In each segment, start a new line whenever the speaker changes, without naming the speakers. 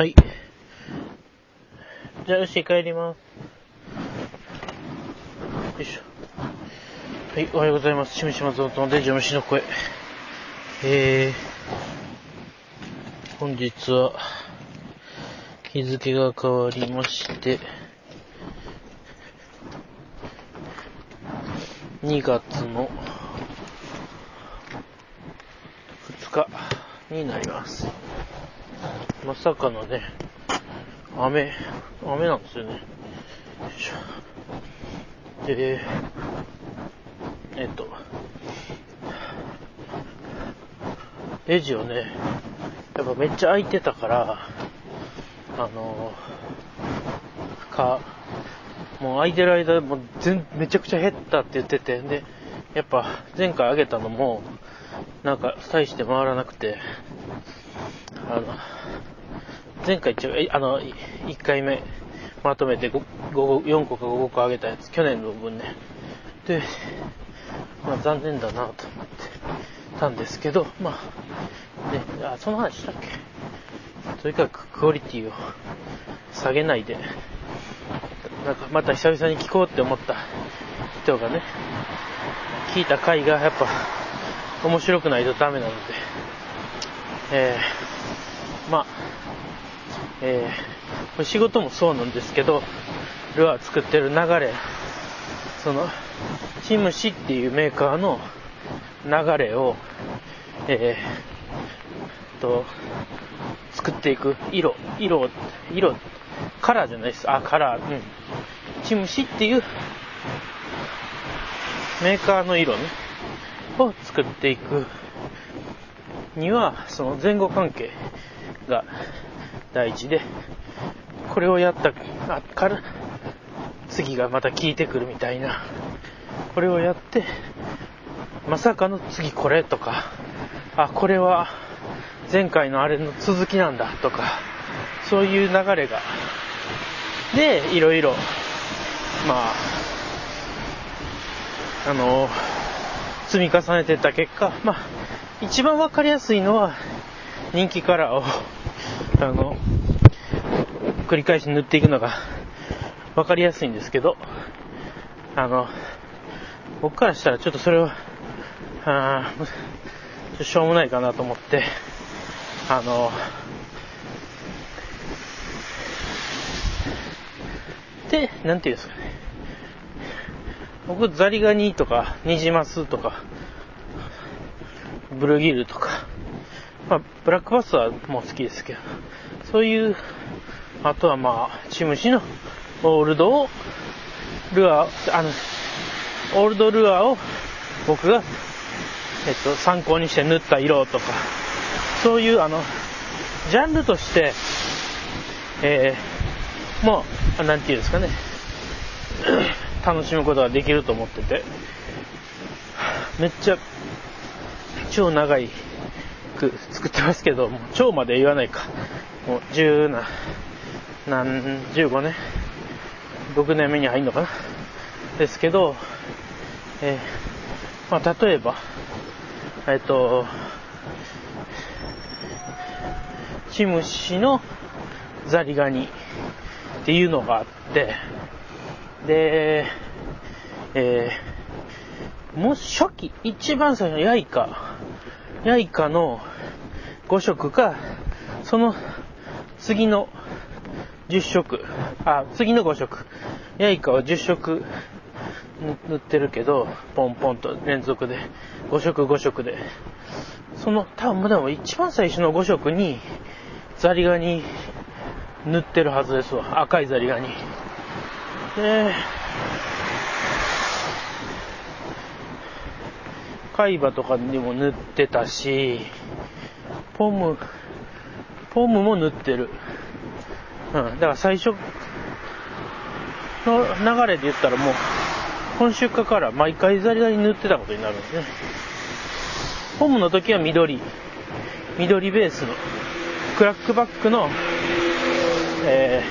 はい。じゃあ、よし、帰ります。よいしょ。はい、おはようございます。しむしまぞうとんで、ジョムシの声。えー、本日は、日付が変わりまして、2月の2日になります。まさかのね、雨、雨なんですよね。よいしょ。で、えっと、レジをね、やっぱめっちゃ空いてたから、あの、か、もう空いてる間、もう全、めちゃくちゃ減ったって言ってて、で、やっぱ前回あげたのも、なんか大して回らなくて、あの、前回一応、あの、1回目まとめて 5, 5 4個か5個あげたやつ、去年の分ね。で、まあ残念だなと思ってたんですけど、まあ、ね、あ、その話したっけ？とにかくクオリティを下げないで、なんかまた久々に聞こうって思った人がね、聞いた回がやっぱ面白くないとダメなので、えー、えー、仕事もそうなんですけど、ルアー作ってる流れ、その、チムシっていうメーカーの流れを、えー、と、作っていく色、色、色、カラーじゃないです。あ、カラー、うん。チムシっていうメーカーの色ね、を作っていくには、その前後関係が大事で、これをやったから、次がまた効いてくるみたいな、これをやって、まさかの次これとか、あ、これは前回のあれの続きなんだとか、そういう流れが、で、いろいろ、まあ、あの、積み重ねてった結果、まあ、一番わかりやすいのは、人気カラーを、あの、繰り返し塗っていくのがわかりやすいんですけど、あの、僕からしたらちょっとそれは、あしょうもないかなと思って、あの、で、なんていうんですかね。僕、ザリガニとか、ニジマスとか、ブルギルとか、まあ、ブラックバスはもう好きですけど、そういう、あとはまあ、チムシのオールドを、ルアー、あの、オールドルアーを僕が、えっと、参考にして塗った色とか、そういうあの、ジャンルとして、えー、もう、なんていうんですかね、楽しむことができると思ってて、めっちゃ、超長い作ってますけど、もう超まで言わないか。もう十な、何、15年 ?6 年目に入んのかなですけど、えー、まあ例えば、えっと、チムシのザリガニっていうのがあって、で、えー、もう初期、一番最初のヤイカ、ヤイカの5色か、その次の10色、あ、次の5色、ヤイカは10色塗ってるけど、ポンポンと連続で、5色5色で。その、多分でも一番最初の5色に、ザリガニ塗ってるはずですわ。赤いザリガニ。で、海馬とかにも塗ってたし、ポム、ポムも塗ってる。うん。だから最初の流れで言ったらもう、今週かから毎回ザリガニ塗ってたことになるんですね。ポムの時は緑、緑ベースの、クラックバックの、え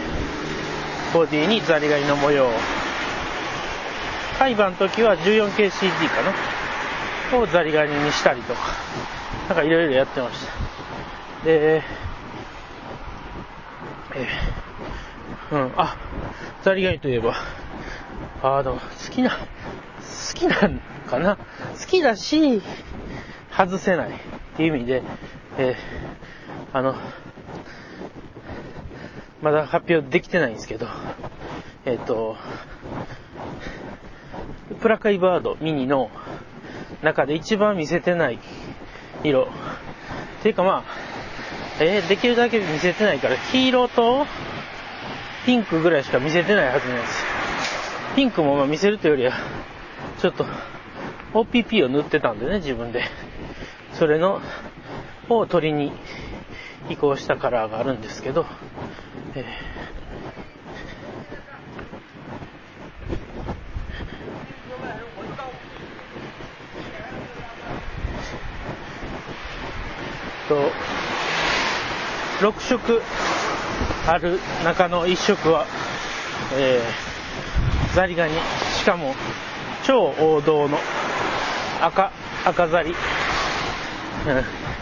ー、ボディにザリガニの模様。海馬の時は 14K CD かなをザリガニにしたりとか、なんかいろいろやってました。で、えー、うん、あ、ザリガニといえば、あの、好きな、好きなんかな？好きだし、外せないっていう意味で、えー、あの、まだ発表できてないんですけど、えっ、ー、と、プラカイバードミニの中で一番見せてない色。っていうかまあ、えー、できるだけ見せてないから、黄色とピンクぐらいしか見せてないはずなんです。ピンクもまあ見せるというよりは、ちょっと、OPP を塗ってたんでね、自分で。それの、を取りに移行したカラーがあるんですけど、えー、と、6色。ある中の1色は、えー、ザリガニ、しかも超王道の。赤、赤ザリ、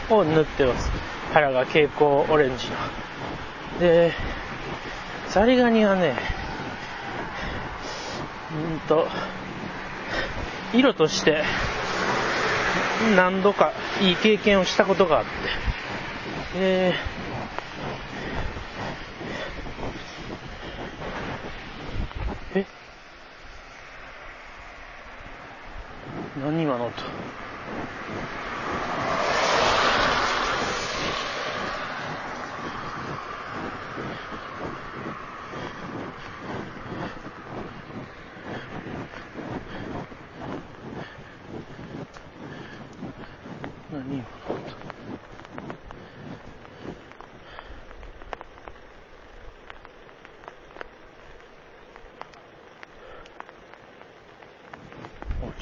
うん、を塗ってます。腹が蛍光オレンジの。で、ザリガニはね、うんと、色として何度かいい経験をしたことがあって、えー、何今の音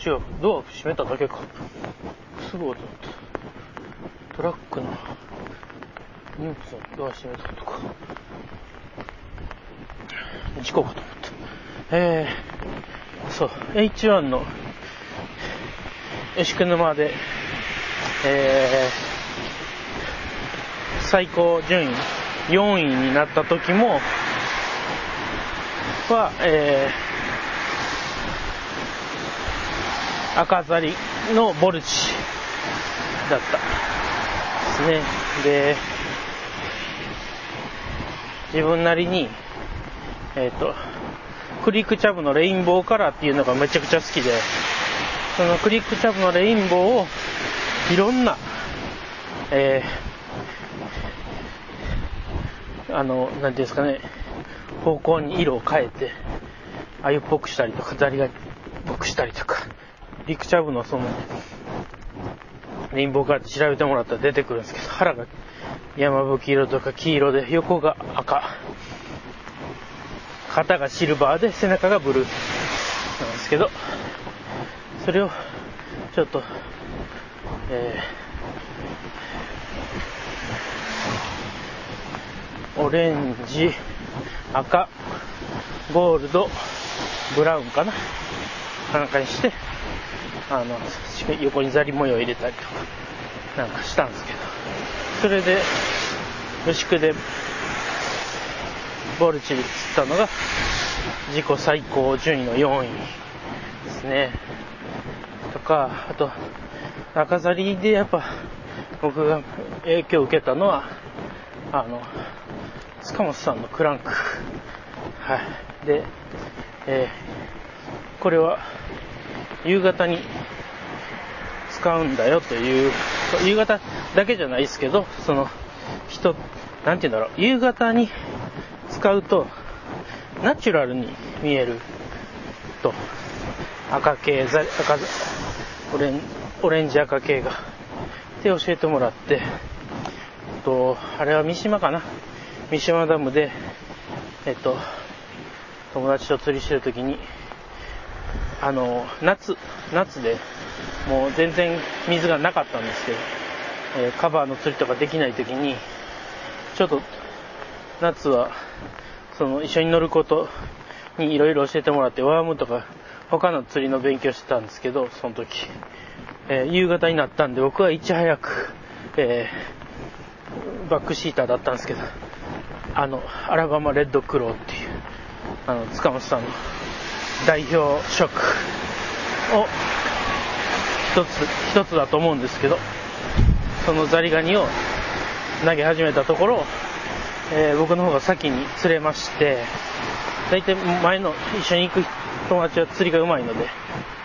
違う。ドア閉めただけか。すぐ音だった。トラックの荷物のドア閉めたとか。事故かと思った。えー、そう、H1 の吉久沼で、えー、最高順位4位になった時も、は、えー、赤ザリのボルチだったですね。で、自分なりに、えっ、ー、と、クリックチャブのレインボーカラーっていうのがめちゃくちゃ好きで、そのクリックチャブのレインボーをいろんな、えー、あの、なんていうんですかね、方向に色を変えて、あゆっぽくしたりとか、ザリガニっぽくしたりとか、リクチャブのその、レインボーカーって調べてもらったら出てくるんですけど、腹が山吹色とか黄色で、横が赤。肩がシルバーで、背中がブルーなんですけど、それを、ちょっと、えー、オレンジ、赤、ゴールド、ブラウンかななんかにして、あの、横にザリ模様入れたりとか、なんかしたんですけど、それで、牛久で、ボルチで釣ったのが、自己最高順位の4位ですね。とか、あと、中ザリでやっぱ、僕が影響を受けたのは、あの、塚本さんのクランク。はい。で、えー、これは、夕方に使うんだよという、夕方だけじゃないですけど、その、人、なんて言うんだろう、夕方に使うと、ナチュラルに見えると、赤系、赤、オレンオレンジ赤系が。って教えてもらって、と、あれは三島かな。三島ダムで、えっと、友達と釣りしてる時に、あの、夏、夏で、もう全然水がなかったんですけど、えー、カバーの釣りとかできない時に、ちょっと、夏は、その、一緒に乗ることにいろいろ教えてもらって、ワームとか、他の釣りの勉強してたんですけど、その時。えー、夕方になったんで、僕はいち早く、えー、バックシーターだったんですけど、あの、アラバマレッドクローっていう、あの、塚本さんの代表色を一つ、一つだと思うんですけど、そのザリガニを投げ始めたところ、えー、僕の方が先に釣れまして、大体前の一緒に行く友達は釣りが上手いので、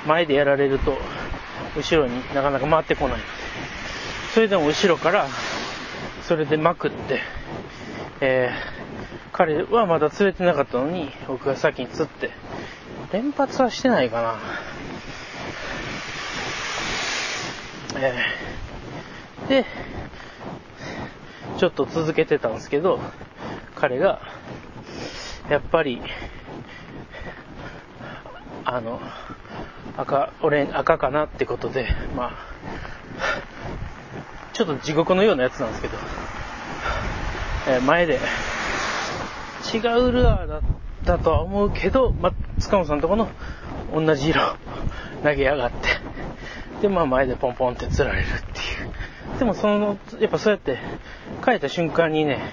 前でやられると、後ろになかなか回ってこない。それでも後ろから、それでまくって、えー、彼はまだ釣れてなかったのに、僕が先に釣って、連発はしてないかな。えー、で、ちょっと続けてたんですけど、彼が、やっぱり、あの、赤、俺、赤かなってことで、まあ、ちょっと地獄のようなやつなんですけど、えー、前で、違うルアーだったとは思うけど、塚本さんとこの同じ色投げやがって、で、まあ前でポンポンって釣られるっていう。でもその、やっぱそうやって帰った瞬間にね、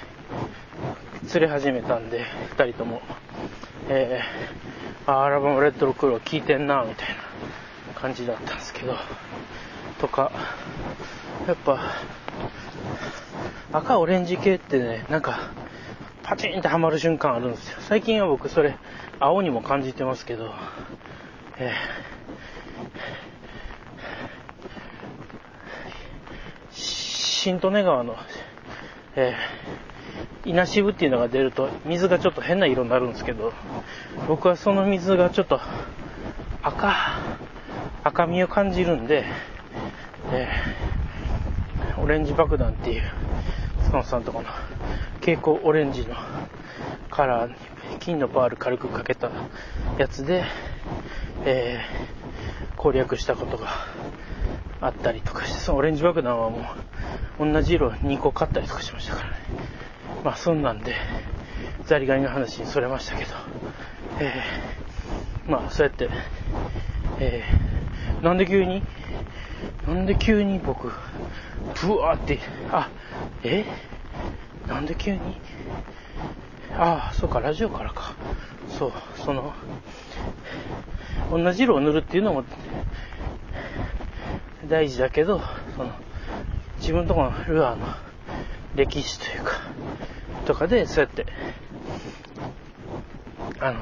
釣れ始めたんで、二人とも、えー、アラバムレッドロクロ聞いてんな、みたいな感じだったんですけど、とか、やっぱ、赤オレンジ系ってね、なんか、パチンってハマる瞬間あるんですよ。最近は僕それ、青にも感じてますけど、えー、新利根川の、えー稲渋っていうのが出ると水がちょっと変な色になるんですけど、僕はその水がちょっと赤、赤みを感じるんで、えー、オレンジ爆弾っていう、塚本さんとこの蛍光オレンジのカラーに金のパール軽くかけたやつで、えー、攻略したことがあったりとかして、そのオレンジ爆弾はもう同じ色2個買ったりとかしましたからね。まあそんなんで、ザリガニの話にそれましたけど、えー、まあそうやって、えー、なんで急になんで急に僕、ブワーって、あ、え？なんで急に？ああ、そうか、ラジオからか。そう、その、同じ色を塗るっていうのも大事だけど、その、自分とこのルアーの歴史というか、とかで、そうやって、あの、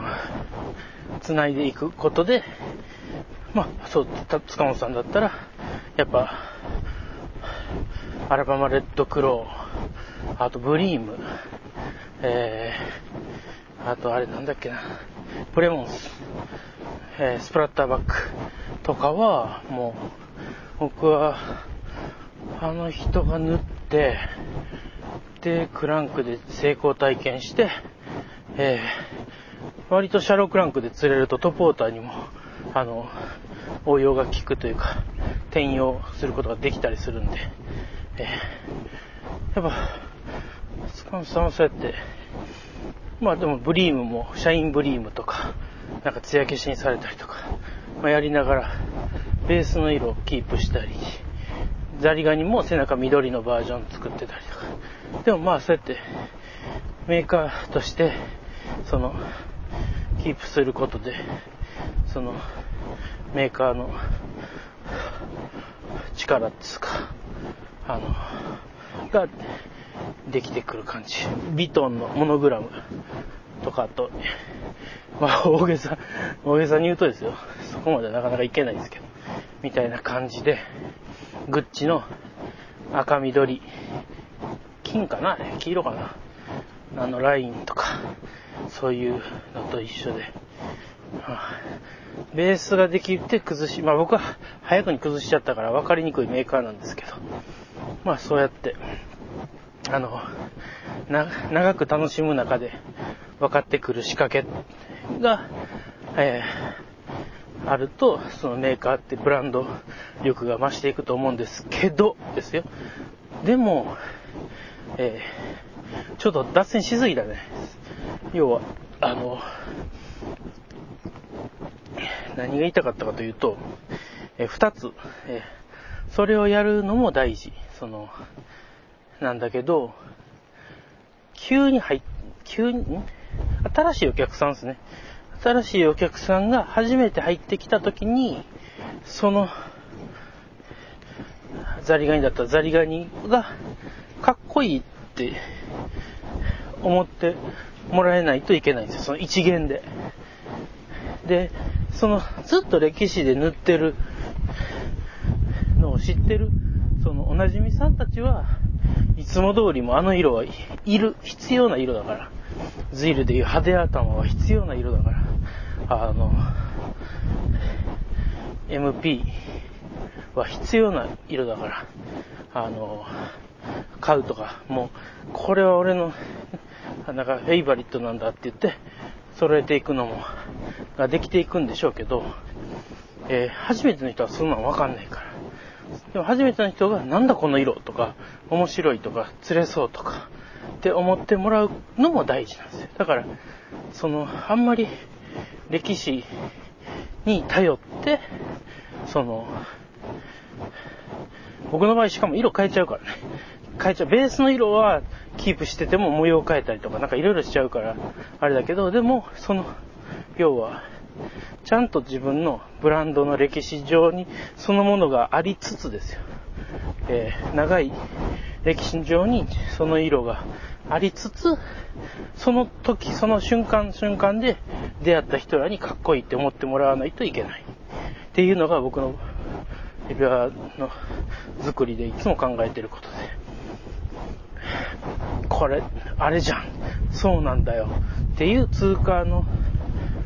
繋いでいくことで、まあ、そう、塚本さんだったら、やっぱ、アラバマレッドクロー、あとブリーム、えー、あとあれなんだっけな、プレモンス、えー、スプラッターバックとかは、もう、僕は、あの人が塗って、で、クランクで成功体験して、えー、割とシャロークランクで釣れるとトップウォーターにも、あの、応用が効くというか、転用することができたりするんで、えー、やっぱ、スカンさんはそうやって、まあでもブリームも、シャインブリームとか、なんか艶消しにされたりとか、まあ、やりながら、ベースの色をキープしたり、ザリガニも背中緑のバージョン作ってたりとか、でもまあそうやってメーカーとしてそのキープすることでそのメーカーの力っつかあのができてくる感じ。ビトンのモノグラム。とかとまあ大げさ大げさに言うとですよ。そこまでなかなかいけないですけど。みたいな感じでグッチの赤緑金かな？黄色かな？あのラインとか、そういうのと一緒で、ベースができて崩し、まあ僕は早くに崩しちゃったから分かりにくいメーカーなんですけど、まあそうやって、あの、長く楽しむ中で分かってくる仕掛けが、えー、あると、そのメーカーってブランド力が増していくと思うんですけど、ですよ。でも、えー、ちょっと脱線しすぎだね。要は、あの、何が言いたかったかというと、えー、二つ、えー、それをやるのも大事。その、なんだけど、急に入っ、急に、ん？新しいお客さんですね。新しいお客さんが初めて入ってきた時に、その、ザリガニだったらザリガニがかっこいいって思ってもらえないといけないんですよ。その一元で。で、そのずっと歴史で塗ってるのを知ってる、そのおなじみさんたちはいつも通りもあの色はいる、必要な色だから。ズイルでいう派手頭は必要な色だから。あの、MP は必要な色だから。あの、買うとか、もう、これは俺の、なんかフェイバリットなんだって言って、揃えていくのも、ができていくんでしょうけど、えー、初めての人はそんなんわかんないから。でも初めての人がなんだこの色とか、面白いとか、釣れそうとか、って思ってもらうのも大事なんですよ。だから、その、あんまり歴史に頼って、その、僕の場合しかも色変えちゃうからね。変えちゃう。ベースの色はキープしてても模様変えたりとかなんかいろいろしちゃうから、あれだけど、でも、その、要は、ちゃんと自分のブランドの歴史上にそのものがありつつですよ。えー、長い歴史上にその色がありつつ、その時、その瞬間瞬間で出会った人らにかっこいいって思ってもらわないといけない。っていうのが僕の指輪の作りでいつも考えてることで。これ、あれじゃん。そうなんだよ。っていう通貨の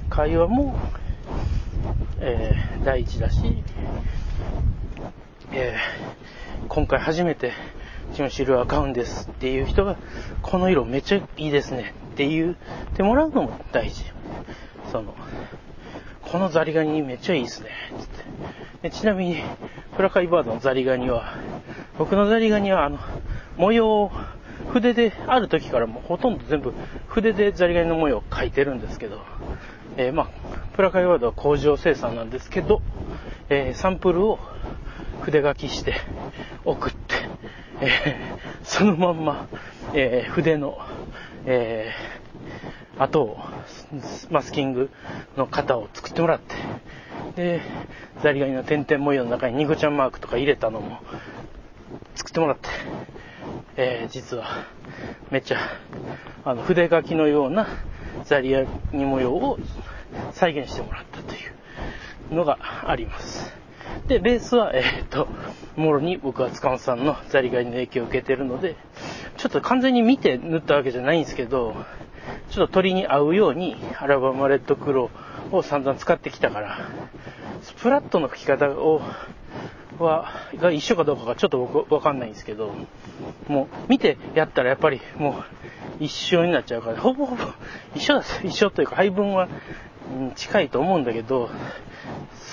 会話も、えー、第一だし、えー、今回初めてチムシルア買うんですっていう人が、この色めっちゃいいですねって言ってもらうのも大事。その、このザリガニめっちゃいいですね。つってでちなみに、プラカイバードのザリガニは、僕のザリガニはあの、模様を筆である時からもうほとんど全部筆でザリガニの模様を描いてるんですけど、えー、まあ、プラカイワードは工場生産なんですけど、えー、サンプルを筆書きして送って、えー、そのまんま、え筆の、え後を、マスキングの型を作ってもらって、で、ザリガニの点々模様の中にニコちゃんマークとか入れたのも作ってもらって、え、実はめっちゃあの筆書きのようなザリガニ模様を再現してもらったというのがあります。で、ベースは、えー、っと、もろに僕は塚本さんのザリガニの影響を受けてるので、ちょっと完全に見て塗ったわけじゃないんですけど、ちょっと鳥に合うようにアラバマレッドクローを散々使ってきたから、スプラットの吹き方を、は、が一緒かどうかがちょっと僕わかんないんですけど、もう見てやったらやっぱりもう一緒になっちゃうから、ほぼほぼ一緒だ一緒というか配分は、近いと思うんだけど、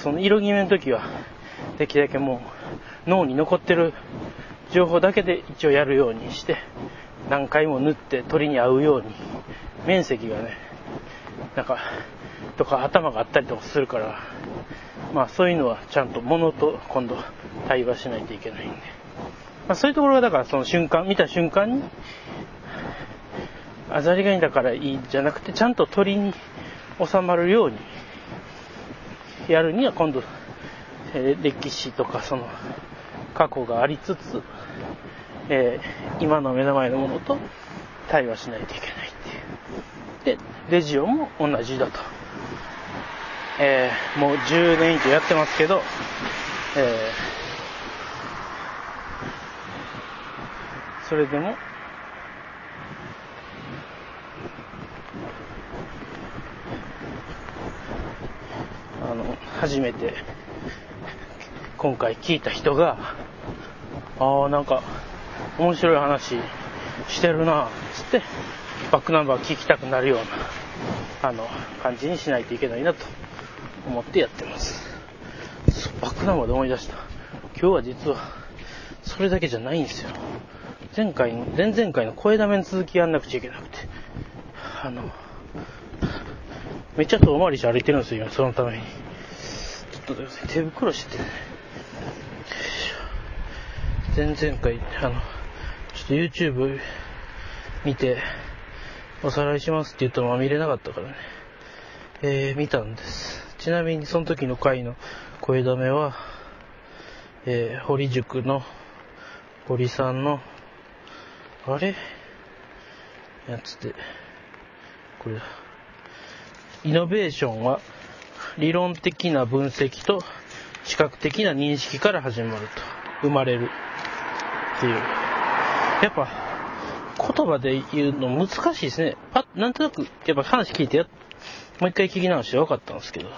その色決めの時は、できるだけもう脳に残ってる情報だけで一応やるようにして、何回も縫って鳥に合うように、面積がね、なんか、とか頭があったりとかするから、まあそういうのはちゃんと物と今度対話しないといけないんで。まあそういうところがだからその瞬間、見た瞬間に、アザリガニだからいいじゃなくて、ちゃんと鳥に収まるようにやるには今度、えー、歴史とかその過去がありつつ、えー、今の目の前のものと対話しないといけないっていう。で、レジオも同じだと。えー、もう10年以上やってますけど、えー、それでも、の、初めて、今回聞いた人が、ああ、なんか、面白い話してるなっ、つって、バックナンバー聞きたくなるような、あの、感じにしないといけないなと思ってやってます。バックナンバーで思い出した。今日は実は、それだけじゃないんですよ。前回の、前々回の声だめの続きやんなくちゃいけなくて。あの、めっちゃ遠回りして歩いてるんですよ、そのために。っと手袋してね。前々回、あの、ちょっと YouTube 見て、おさらいしますって言ったのは見れなかったからね。えー、見たんです。ちなみにその時の回の声止めは、えー、堀塾の堀さんの、あれ？やつで、これだ。イノベーションは理論的な分析と視覚的な認識から始まると、生まれるっていう。やっぱ、言葉で言うの難しいですね。パッ、なんとなく、やっぱ話聞いてや、もう一回聞き直して分かったんですけど。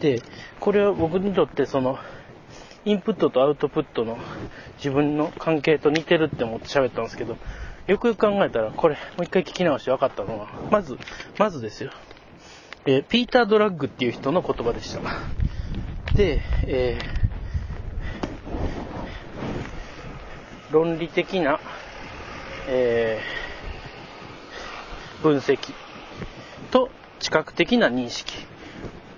で、これは僕にとってその、インプットとアウトプットの自分の関係と似てるって思って喋ったんですけど、よくよく考えたら、これ、もう一回聞き直して分かったのは、まず、まずですよ。えーピーター・ドラッグっていう人の言葉でした。で、えー論理的な、えー分析と知覚的な認識。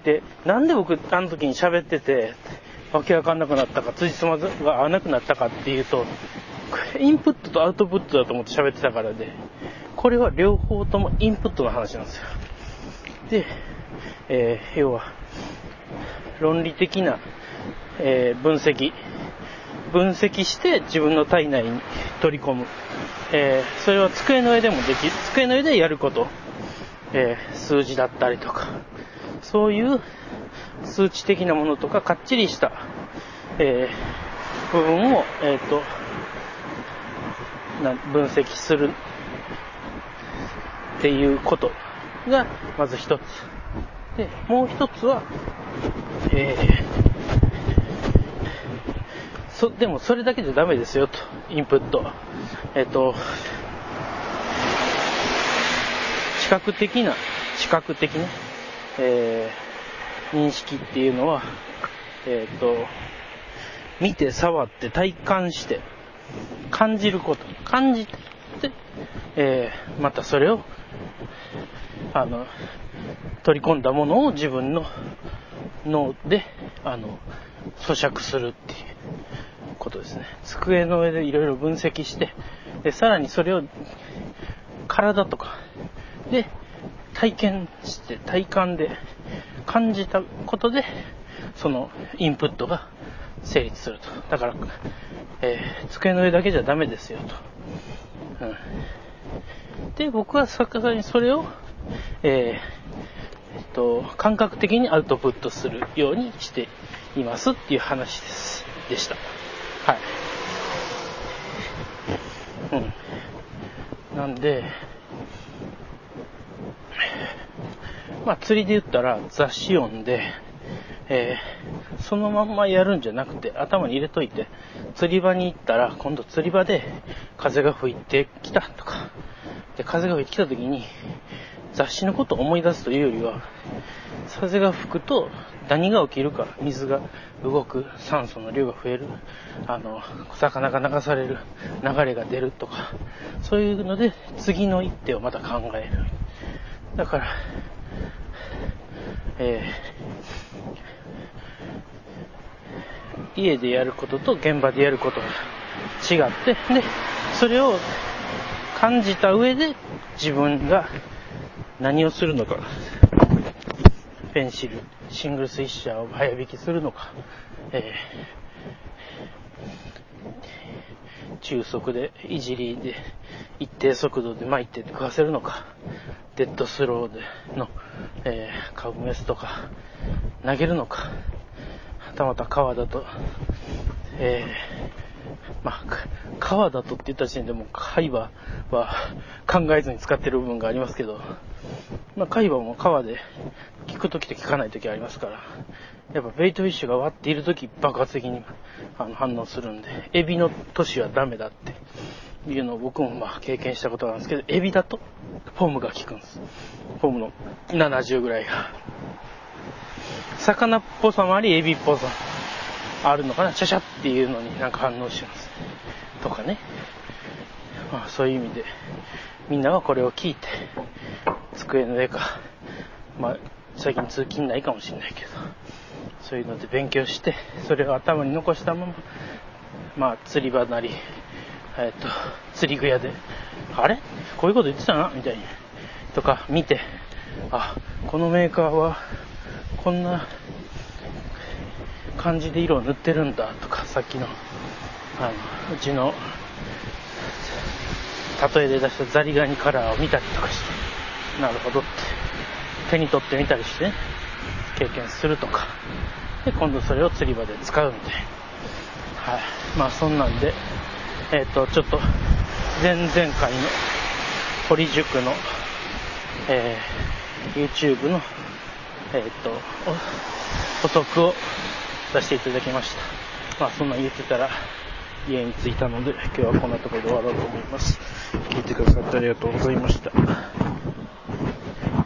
で、なんで僕、あの時に喋ってて、わけわかんなくなったか、辻褄が合わなくなったかっていうと、インプットとアウトプットだと思って喋ってたからで、これは両方ともインプットの話なんですよ。で、えー要は、論理的な、えー分析。分析して自分の体内に取り込む。えーそれは机の上でもできる。机の上でやること。えー数字だったりとか。そういう数値的なものとか、かっちりした、え部分を、えっ、と、な分析するっていうことが、まず一つ。で、もう一つは、えーそ、でもそれだけじゃダメですよと、インプット。えっ、と、視覚的な、視覚的ね、えー認識っていうのは、えっ、と、見て触って体感して、感じること。感じて、えーまたそれを、あの、取り込んだものを自分の脳で、あの、咀嚼するっていうことですね。机の上でいろいろ分析して、で、さらにそれを体とかで体験して、体感で感じたことで、そのインプットが成立すると。だから、えー机の上だけじゃダメですよと。うんで、僕は作家さにそれを、えーえっと、感覚的にアウトプットするようにしていますっていう話です。でした。はい。うん。なんで、まあ釣りで言ったら雑誌読んで、えーそのまんまやるんじゃなくて頭に入れといて釣り場に行ったら今度釣り場で風が吹いてきたとかで風が吹いてきた時に雑誌のことを思い出すというよりは風が吹くと何が起きるか水が動く酸素の量が増えるあの魚が流される流れが出るとかそういうので次の一手をまた考える。だからえー家でやることと現場でやることが違って、で、それを感じた上で自分が何をするのか。ペンシル、シングルスイッシャーを早引きするのか、えー中速で、いじりで、一定速度で巻いて食わせるのか、デッドスローでの、えーカウメスとか投げるのか、はたまた川だと、えーまあ、川だとって言った時点でもう海馬は考えずに使ってる部分がありますけど、まあ、海馬も川で効く時と効かない時ありますから、やっぱベイトフィッシュが割っている時爆発的にあの反応するんで、エビの年はダメだっていうのを僕もまあ経験したことなんですけど、エビだとフォームが効くんです。フォームの70ぐらいが。魚っぽさもあり、エビっぽさあるのかな、シャシャっていうのになんか反応します。とかね。まあそういう意味で、みんなはこれを聞いて、机の上か、まあ最近通勤ないかもしれないけど、そういうので勉強して、それを頭に残したまま、まあ釣り場なり、えっ、と、釣り具屋で、あれ？こういうこと言ってたな、みたいに。とか見て、あ、このメーカーは、こんな感じで色を塗ってるんだとか、さっきの、あの、うちの、例えで出したザリガニカラーを見たりとかして、なるほどって、手に取ってみたりして、経験するとか、で、今度それを釣り場で使うみたいな。はい。まあそんなんで、えっ、ー、と、ちょっと、前々回の堀塾の、えー、YouTube の、えっ、ー、とお、お得を出していただきました。まあそんなん言ってたら、家に着いたので、今日はこんなところで終わろうと思います。聞いてくださってありがとうございました。